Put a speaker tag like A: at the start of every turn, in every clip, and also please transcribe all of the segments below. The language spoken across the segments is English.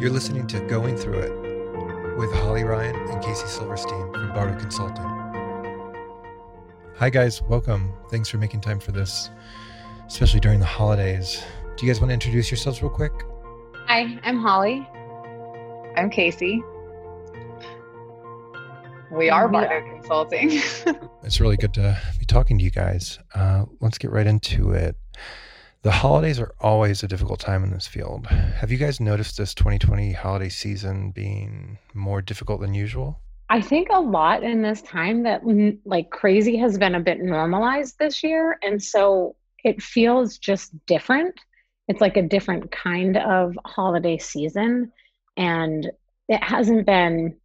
A: You're listening to Going Through It with Holly Ryan and Casey Silverstein from Bardo Consulting. Hi, guys. Welcome. Thanks for making time for this, especially during the holidays. Do you guys want to introduce yourselves real quick?
B: Hi, I'm Holly.
C: I'm Casey. We are Bardo Consulting.
A: it's really good to be talking to you guys. Uh, let's get right into it. The holidays are always a difficult time in this field. Have you guys noticed this 2020 holiday season being more difficult than usual?
B: I think a lot in this time that like crazy has been a bit normalized this year. And so it feels just different. It's like a different kind of holiday season. And it hasn't been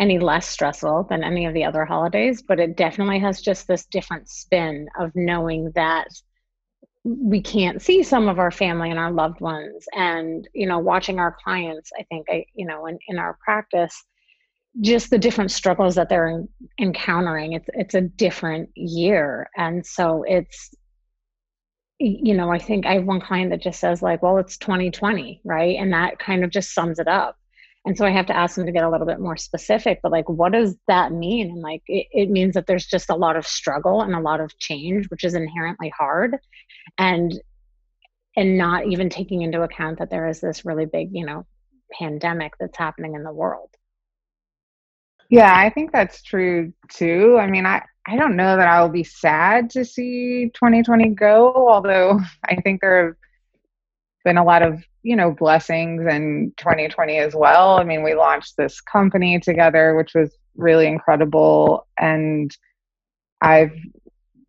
B: any less stressful than any of the other holidays, but it definitely has just this different spin of knowing that we can't see some of our family and our loved ones. And you know watching our clients i think i you know in, in our practice just the different struggles that they're encountering it's it's a different year. And so it's you know i think i have one client that just says like well it's 2020 right? And that kind of just sums it up and so i have to ask them to get a little bit more specific but like what does that mean? And like it, it means that there's just a lot of struggle and a lot of change which is inherently hard. And and not even taking into account that there is this really big you know pandemic that's happening in the world.
C: Yeah i think that's true too. I mean i i don't know that i will be sad to see 2020 go although i think there have been a lot of you know blessings in 2020 as well. I mean we launched this company together which was really incredible. And i've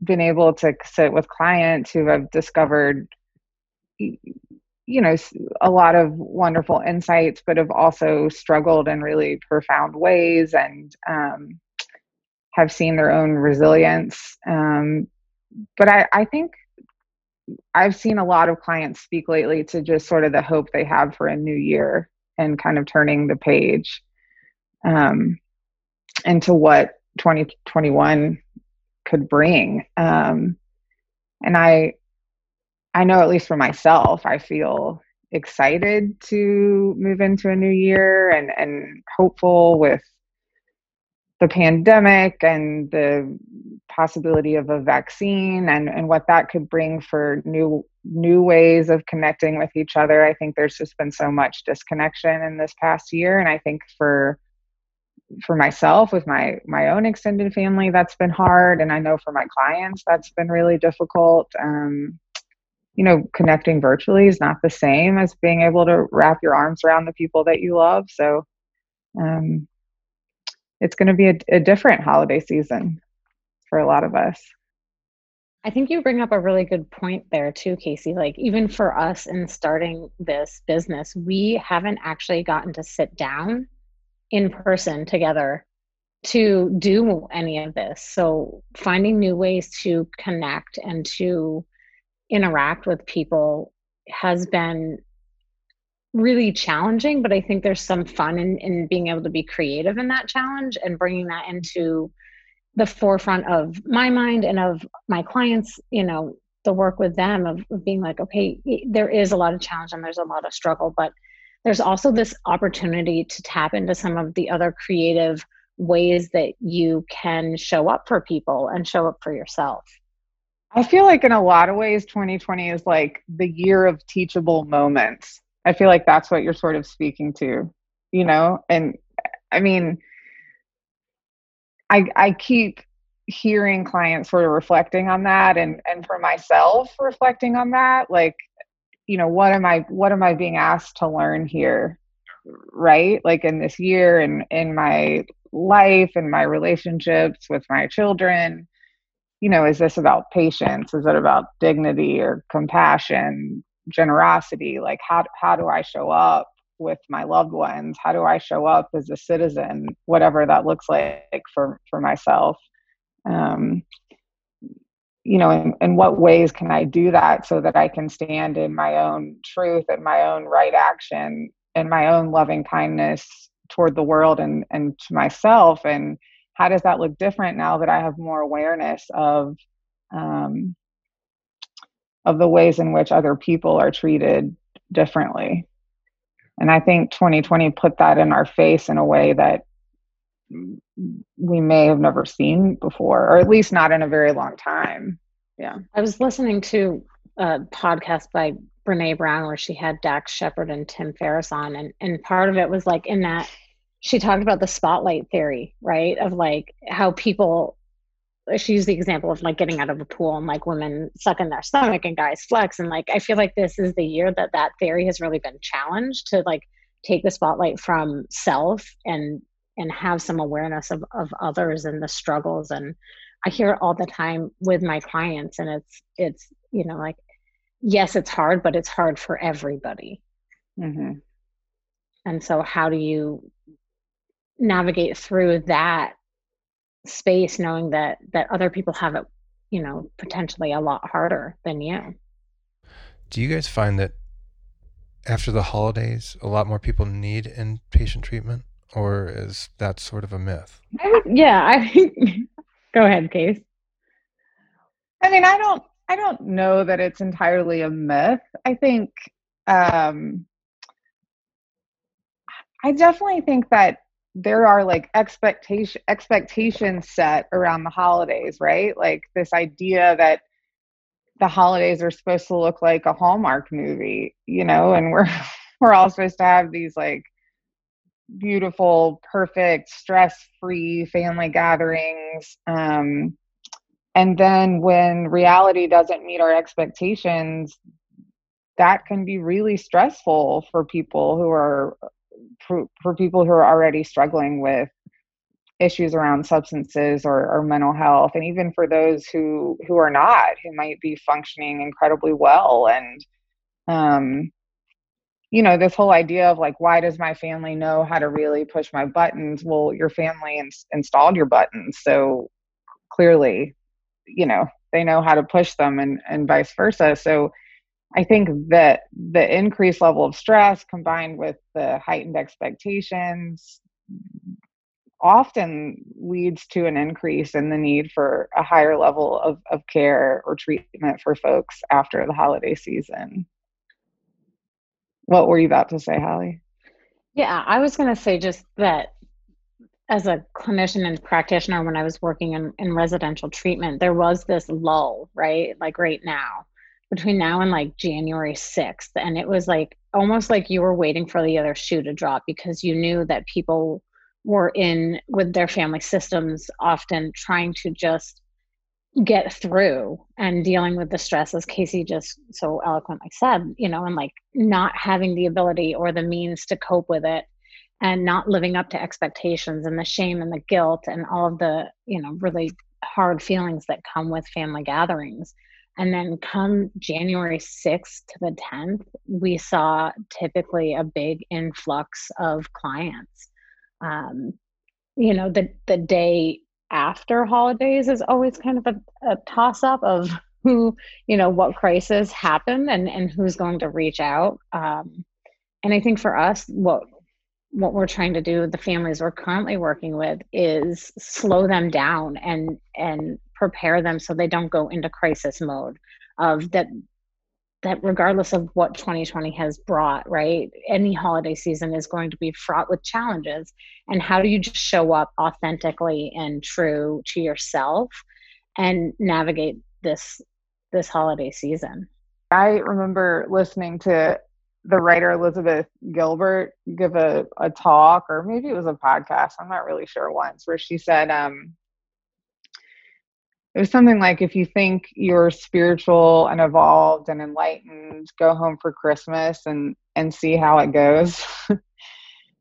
C: been able to sit with clients who have discovered you know a lot of wonderful insights but have also struggled in really profound ways and um, have seen their own resilience. Um, but I, I think i've seen a lot of clients speak lately to just sort of the hope they have for a new year and kind of turning the page um, into what 2021 could bring. Um, and I, I know at least for myself, I feel excited to move into a new year and and hopeful with the pandemic and the possibility of a vaccine and and what that could bring for new new ways of connecting with each other. I think there's just been so much disconnection in this past year. And i think for for myself with my my own extended family that's been hard. And i know for my clients that's been really difficult. Um, you know connecting virtually is not the same as being able to wrap your arms around the people that you love. So um, it's going to be a, a different holiday season for a lot of us
B: I think you bring up a really good point there too, Casey. Like, even for us in starting this business, we haven't actually gotten to sit down in person together to do any of this. So finding new ways to connect and to interact with people has been really challenging, but I think there's some fun in, in being able to be creative in that challenge and bringing that into the forefront of my mind and of my clients, you know, the work with them of, of being like, okay, there is a lot of challenge and there's a lot of struggle, but there's also this opportunity to tap into some of the other creative ways that you can show up for people and show up for yourself.
C: I feel like in a lot of ways 2020 is like the year of teachable moments. I feel like that's what you're sort of speaking to, you know? And I mean I I keep hearing clients sort of reflecting on that and and for myself reflecting on that like you know what am i what am i being asked to learn here? Right? Like in this year and in my life and my relationships with my children you know is this about patience? Is it about dignity or compassion generosity like how how do i show up with my loved ones? How do i show up as a citizen whatever that looks like for for myself? Um you know in, in what ways can i do that so that i can stand in my own truth and my own right action and my own loving kindness toward the world and and to myself? And how does that look different now that i have more awareness of um, of the ways in which other people are treated differently. And i think 2020 put that in our face in a way that we may have never seen before or at least not in a very long time. Yeah.
B: I was listening to a podcast by brene brown where she had dax shepard and tim ferriss on and, and part of it was like in that she talked about the spotlight theory right? Of like how people she used the example of like getting out of a pool and like women suck in their stomach and guys flex. And like i feel like this is the year that that theory has really been challenged to like take the spotlight from self and and have some awareness of, of others and the struggles. And i hear it all the time with my clients and it's it's you know like yes it's hard but it's hard for everybody. Mm-hmm. and so how do you navigate through that space knowing that that other people have it you know potentially a lot harder than you.
A: Do you guys find that after the holidays a lot more people need inpatient treatment or is that sort of a myth?
B: Yeah i think go ahead case.
C: I mean i don't i don't know that it's entirely a myth. I think um i definitely think that there are like expectation expectations set around the holidays, right? Like this idea that the holidays are supposed to look like a Hallmark movie, you know, and we're we're all supposed to have these like beautiful, perfect, stress-free family gatherings. Um, and then when reality doesn't meet our expectations, that can be really stressful for people who are for, for people who are already struggling with issues around substances or, or mental health and even for those who who are not who might be functioning incredibly well and um you know this whole idea of like why does my family know how to really push my buttons? Well your family ins- installed your buttons so clearly you know they know how to push them and and vice versa. So I think that the increased level of stress combined with the heightened expectations often leads to an increase in the need for a higher level of, of care or treatment for folks after the holiday season. What were you about to say, Holly?
B: Yeah, I was going to say just that as a clinician and practitioner, when I was working in, in residential treatment, there was this lull, right? Like right now between now and like January 6th. And it was like almost like you were waiting for the other shoe to drop because you knew that people were in with their family systems, often trying to just get through and dealing with the stress, as Casey just so eloquently said, you know, and like not having the ability or the means to cope with it and not living up to expectations and the shame and the guilt and all of the, you know, really hard feelings that come with family gatherings and then come January 6th to the 10th, we saw typically a big influx of clients. Um, you know, the, the day after holidays is always kind of a, a toss up of who, you know, what crisis happened and, and who's going to reach out. Um, and I think for us, what what we're trying to do, with the families we're currently working with, is slow them down and and prepare them so they don't go into crisis mode of that that regardless of what 2020 has brought right? Any holiday season is going to be fraught with challenges. And how do you just show up authentically and true to yourself and navigate this this holiday season?
C: I remember listening to the writer elizabeth gilbert give a, a talk or maybe it was a podcast i'm not really sure once where she said um, it was something like if you think you're spiritual and evolved and enlightened go home for christmas and and see how it goes.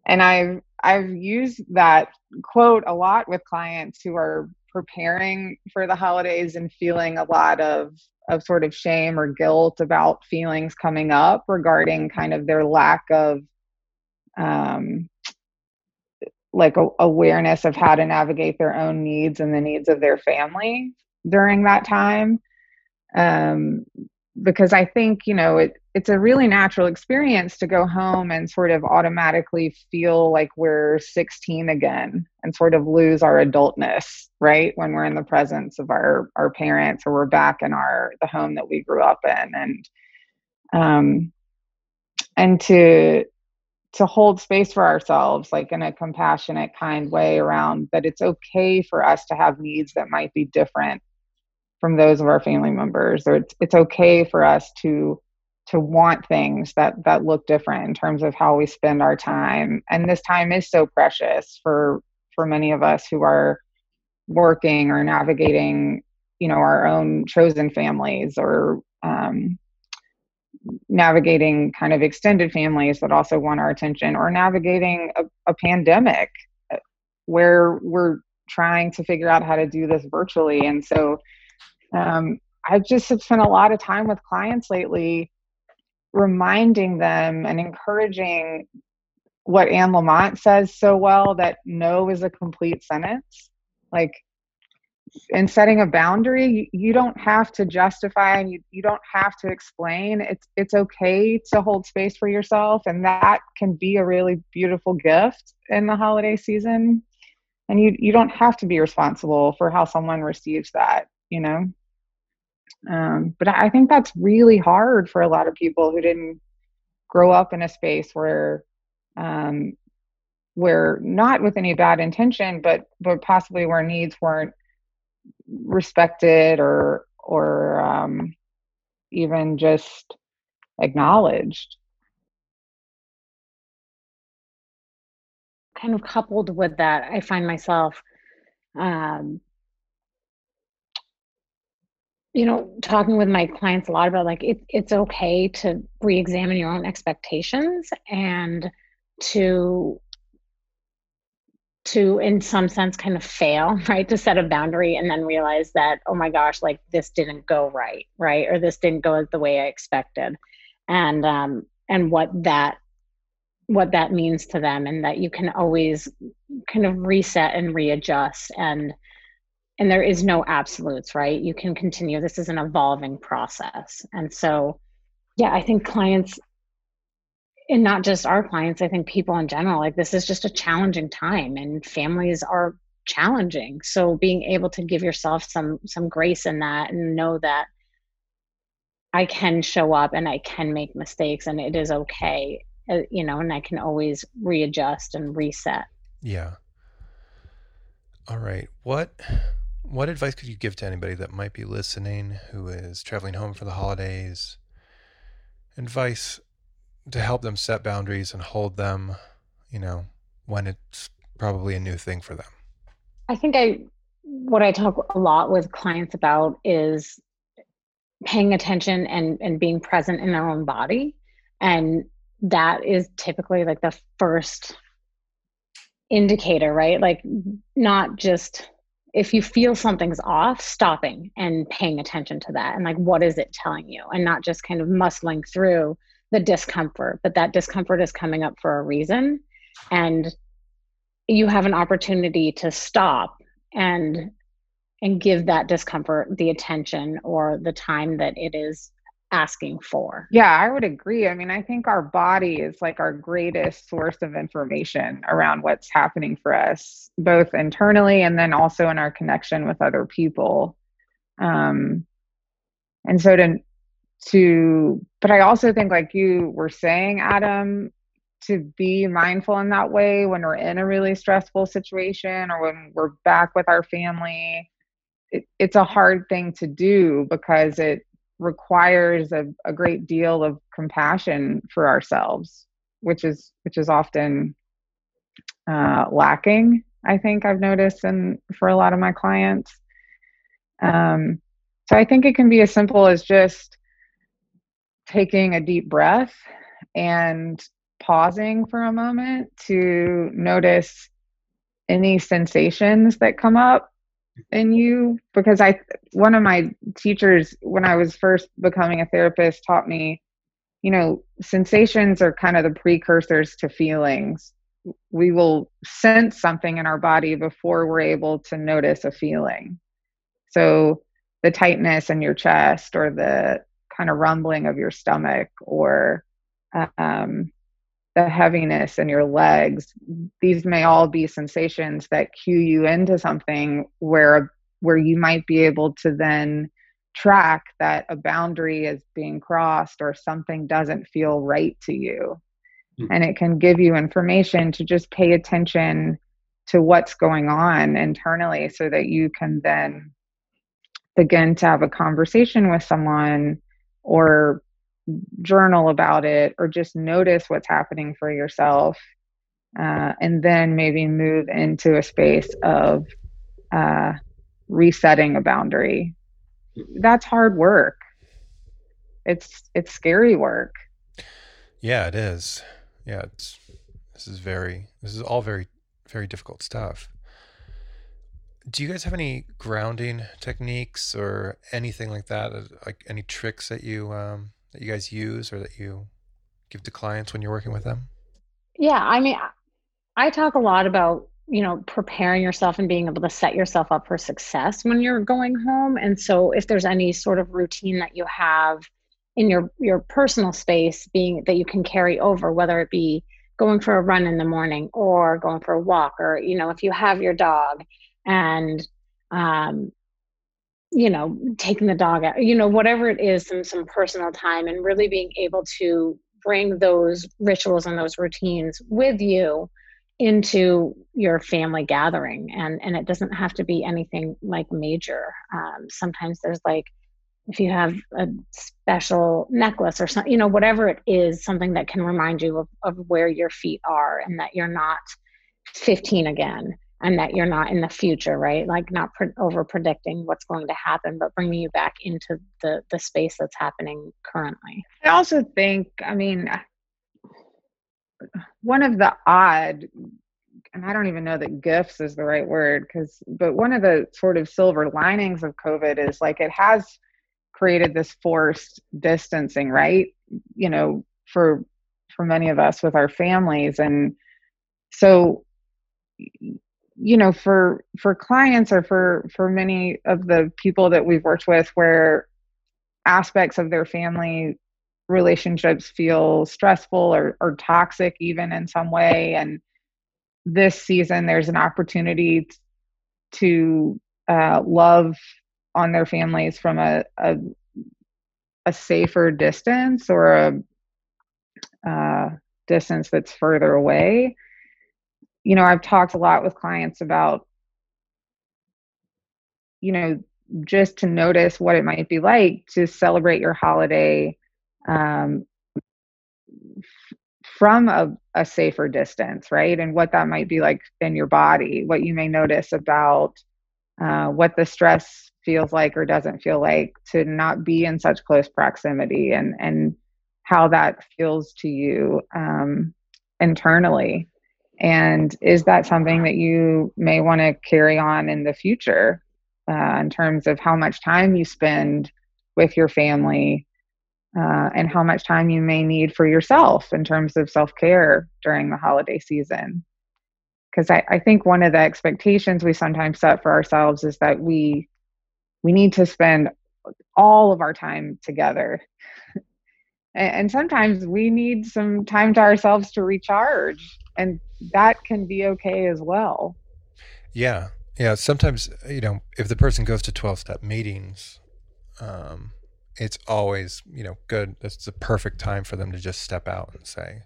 C: And i've i've used that quote a lot with clients who are preparing for the holidays and feeling a lot of of sort of shame or guilt about feelings coming up regarding kind of their lack of um like a, awareness of how to navigate their own needs and the needs of their family during that time. Um, because i think you know it, it's a really natural experience to go home and sort of automatically feel like we're 16 again and sort of lose our adultness right? When we're in the presence of our our parents or we're back in our the home that we grew up in. And um and to to hold space for ourselves like in a compassionate kind way around that it's okay for us to have needs that might be different from those of our family members. Or it's, it's okay for us to to want things that that look different in terms of how we spend our time. And this time is so precious for for many of us who are working or navigating you know our own chosen families or um, navigating kind of extended families that also want our attention or navigating a, a pandemic uh, where we're trying to figure out how to do this virtually. And so um, i've just spent a lot of time with clients lately reminding them and encouraging what Anne Lamott says so well that no is a complete sentence. Like in setting a boundary, you, you don't have to justify and you, you don't have to explain. It's it's okay to hold space for yourself and that can be a really beautiful gift in the holiday season. And you you don't have to be responsible for how someone receives that, you know? Um, but I think that's really hard for a lot of people who didn't grow up in a space where, um, where not with any bad intention, but but possibly where needs weren't respected or or um, even just acknowledged.
B: Kind of coupled with that, I find myself um, you know talking with my clients a lot about like it, it's okay to re-examine your own expectations and to to in some sense kind of fail right to set a boundary and then realize that oh my gosh like this didn't go right right or this didn't go the way i expected. And um and what that what that means to them and that you can always kind of reset and readjust and and there is no absolutes right? You can continue. This is an evolving process. And so yeah i think clients and not just our clients i think people in general like this is just a challenging time and families are challenging. So being able to give yourself some some grace in that and know that i can show up and i can make mistakes and it is okay uh, you know and i can always readjust and reset.
A: Yeah. All right. What what advice could you give to anybody that might be listening who is traveling home for the holidays? Advice to help them set boundaries and hold them, you know, when it's probably a new thing for them.
B: I think I what I talk a lot with clients about is paying attention and and being present in their own body and that is typically like the first indicator right like not just if you feel something's off, stopping and paying attention to that. And like what is it telling you? And not just kind of muscling through the discomfort, but that discomfort is coming up for a reason. And you have an opportunity to stop and and give that discomfort the attention or the time that it is asking for.
C: Yeah, I would agree. I mean, I think our body is like our greatest source of information around what's happening for us, both internally and then also in our connection with other people. Um, and so to, to, but I also think, like you were saying, Adam, to be mindful in that way when we're in a really stressful situation or when we're back with our family. It, it's a hard thing to do because it requires a, a great deal of compassion for ourselves which is which is often uh, lacking i think i've noticed and for a lot of my clients. Um, so i think it can be as simple as just taking a deep breath and pausing for a moment to notice any sensations that come up in you because I one of my teachers when I was first becoming a therapist taught me, you know, sensations are kind of the precursors to feelings. We will sense something in our body before we're able to notice a feeling. So the tightness in your chest or the kind of rumbling of your stomach or um, the heaviness in your legs these may all be sensations that cue you into something where where you might be able to then track that a boundary is being crossed or something doesn't feel right to you mm-hmm. and it can give you information to just pay attention to what's going on internally so that you can then begin to have a conversation with someone or journal about it or just notice what's happening for yourself uh, and then maybe move into a space of uh, resetting a boundary. That's hard work. It's it's scary work.
A: Yeah it is. Yeah it's this is very this is all very very difficult stuff. Do you guys have any grounding techniques or anything like that like any tricks that you um that you guys use or that you give to clients when you're working with them?
B: Yeah i mean i talk a lot about you know preparing yourself and being able to set yourself up for success when you're going home. And so if there's any sort of routine that you have in your your personal space being that you can carry over whether it be going for a run in the morning or going for a walk or you know if you have your dog and um you know taking the dog out you know whatever it is some some personal time and really being able to bring those rituals and those routines with you into your family gathering. And and it doesn't have to be anything like major. Um, sometimes there's like if you have a special necklace or something you know whatever it is something that can remind you of, of where your feet are and that you're not 15 again and that you're not in the future right? Like not pre- over predicting what's going to happen but bringing you back into the the space that's happening currently.
C: I also think i mean one of the odd and I don't even know that gifts is the right word because but one of the sort of silver linings of COVID is like it has created this forced distancing, right? You know, for for many of us with our families. And so you know for for clients or for for many of the people that we've worked with where aspects of their family relationships feel stressful or, or toxic even in some way. And this season there's an opportunity to uh, love on their families from a, a, a safer distance or a uh, distance that's further away you know i've talked a lot with clients about you know just to notice what it might be like to celebrate your holiday um, from a, a safer distance, right? And what that might be like in your body, what you may notice about uh, what the stress feels like or doesn't feel like to not be in such close proximity and, and how that feels to you um, internally. And is that something that you may want to carry on in the future uh, in terms of how much time you spend with your family uh, and how much time you may need for yourself in terms of self care during the holiday season. Because I, I think one of the expectations we sometimes set for ourselves is that we we need to spend all of our time together. and, and sometimes we need some time to ourselves to recharge, and that can be okay as well.
A: Yeah. Yeah. Sometimes, you know, if the person goes to 12 step meetings, um, it's always you know good it's the perfect time for them to just step out and say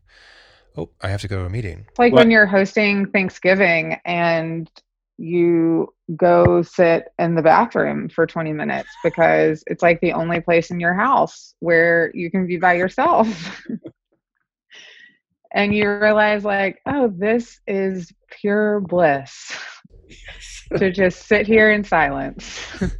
A: oh i have to go to a meeting
C: like what? when you're hosting thanksgiving and you go sit in the bathroom for 20 minutes because it's like the only place in your house where you can be by yourself and you realize like oh this is pure bliss yes. to just sit here in silence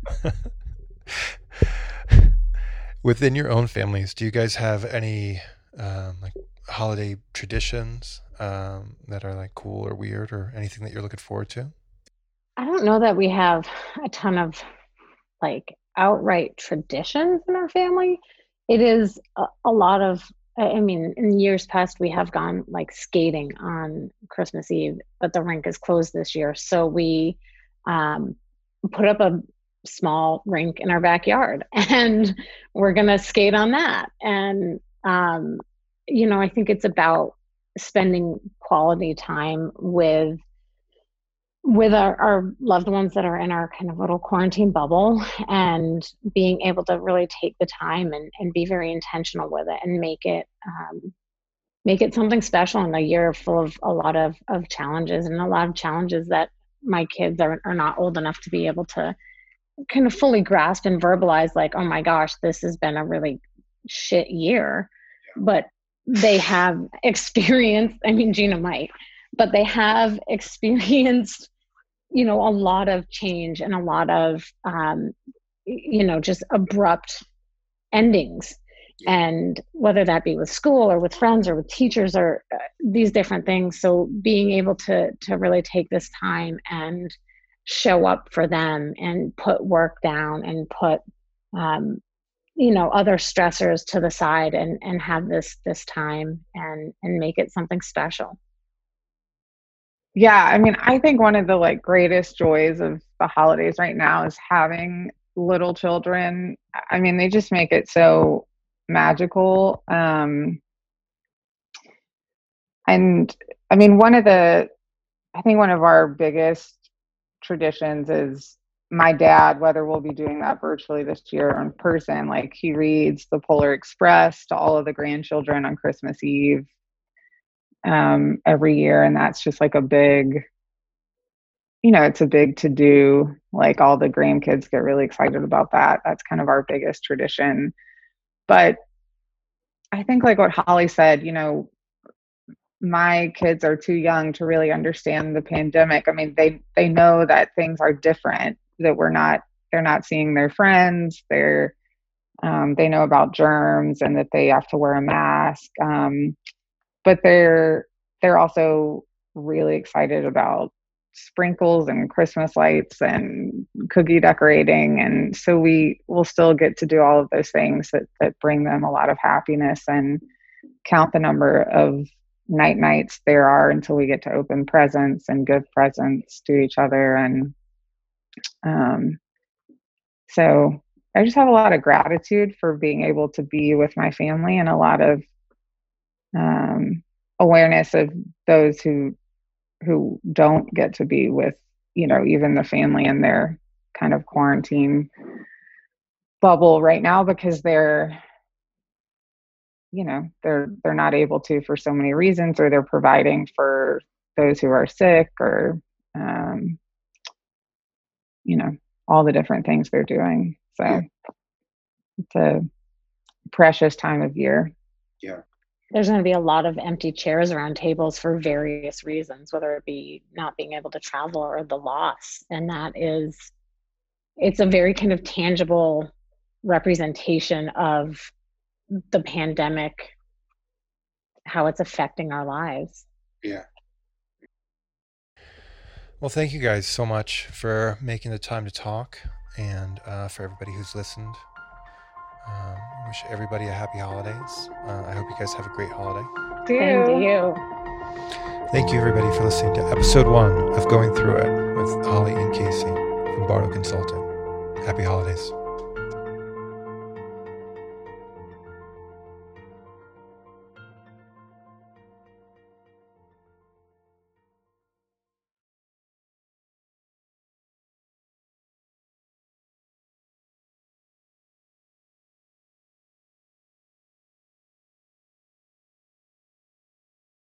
A: within your own families, do you guys have any um, like holiday traditions um, that are like cool or weird or anything that you're looking forward to?
B: I don't know that we have a ton of like outright traditions in our family. It is a, a lot of I mean, in years past, we have gone like skating on Christmas Eve, but the rink is closed this year. So we um, put up a small rink in our backyard and we're going to skate on that and um, you know i think it's about spending quality time with with our, our loved ones that are in our kind of little quarantine bubble and being able to really take the time and, and be very intentional with it and make it um, make it something special in a year full of a lot of, of challenges and a lot of challenges that my kids are, are not old enough to be able to kind of fully grasp and verbalize like oh my gosh this has been a really shit year. But they have experienced i mean gina might but they have experienced you know a lot of change and a lot of um, you know just abrupt endings. And whether that be with school or with friends or with teachers or uh, these different things. So being able to to really take this time and show up for them and put work down and put um, you know other stressors to the side and and have this this time and and make it something special
C: yeah i mean i think one of the like greatest joys of the holidays right now is having little children. I mean they just make it so magical um and i mean one of the i think one of our biggest traditions is my dad, whether we'll be doing that virtually this year or in person, like he reads the Polar Express to all of the grandchildren on Christmas Eve um, every year. And that's just like a big, you know, it's a big to do. Like all the grandkids get really excited about that. That's kind of our biggest tradition. But I think, like what Holly said, you know, my kids are too young to really understand the pandemic. I mean, they they know that things are different, that we're not they're not seeing their friends, they're um, they know about germs and that they have to wear a mask. Um, but they're they're also really excited about sprinkles and Christmas lights and cookie decorating. And so we will still get to do all of those things that, that bring them a lot of happiness and count the number of night nights there are until we get to open presents and give presents to each other and um, so i just have a lot of gratitude for being able to be with my family and a lot of um, awareness of those who who don't get to be with you know even the family in their kind of quarantine bubble right now because they're you know they're they're not able to for so many reasons or they're providing for those who are sick or um, you know all the different things they're doing. So it's a precious time of year.
A: Yeah
B: there's going to be a lot of empty chairs around tables for various reasons whether it be not being able to travel or the loss and that is it's a very kind of tangible representation of the pandemic how it's affecting our lives.
A: Yeah. Well thank you guys so much for making the time to talk and uh, for everybody who's listened um, wish everybody a happy holidays. Uh, i hope you guys have a great holiday.
B: Thank you.
A: Thank you everybody for listening to episode one of going through it with holly and casey from bardo consulting. Happy holidays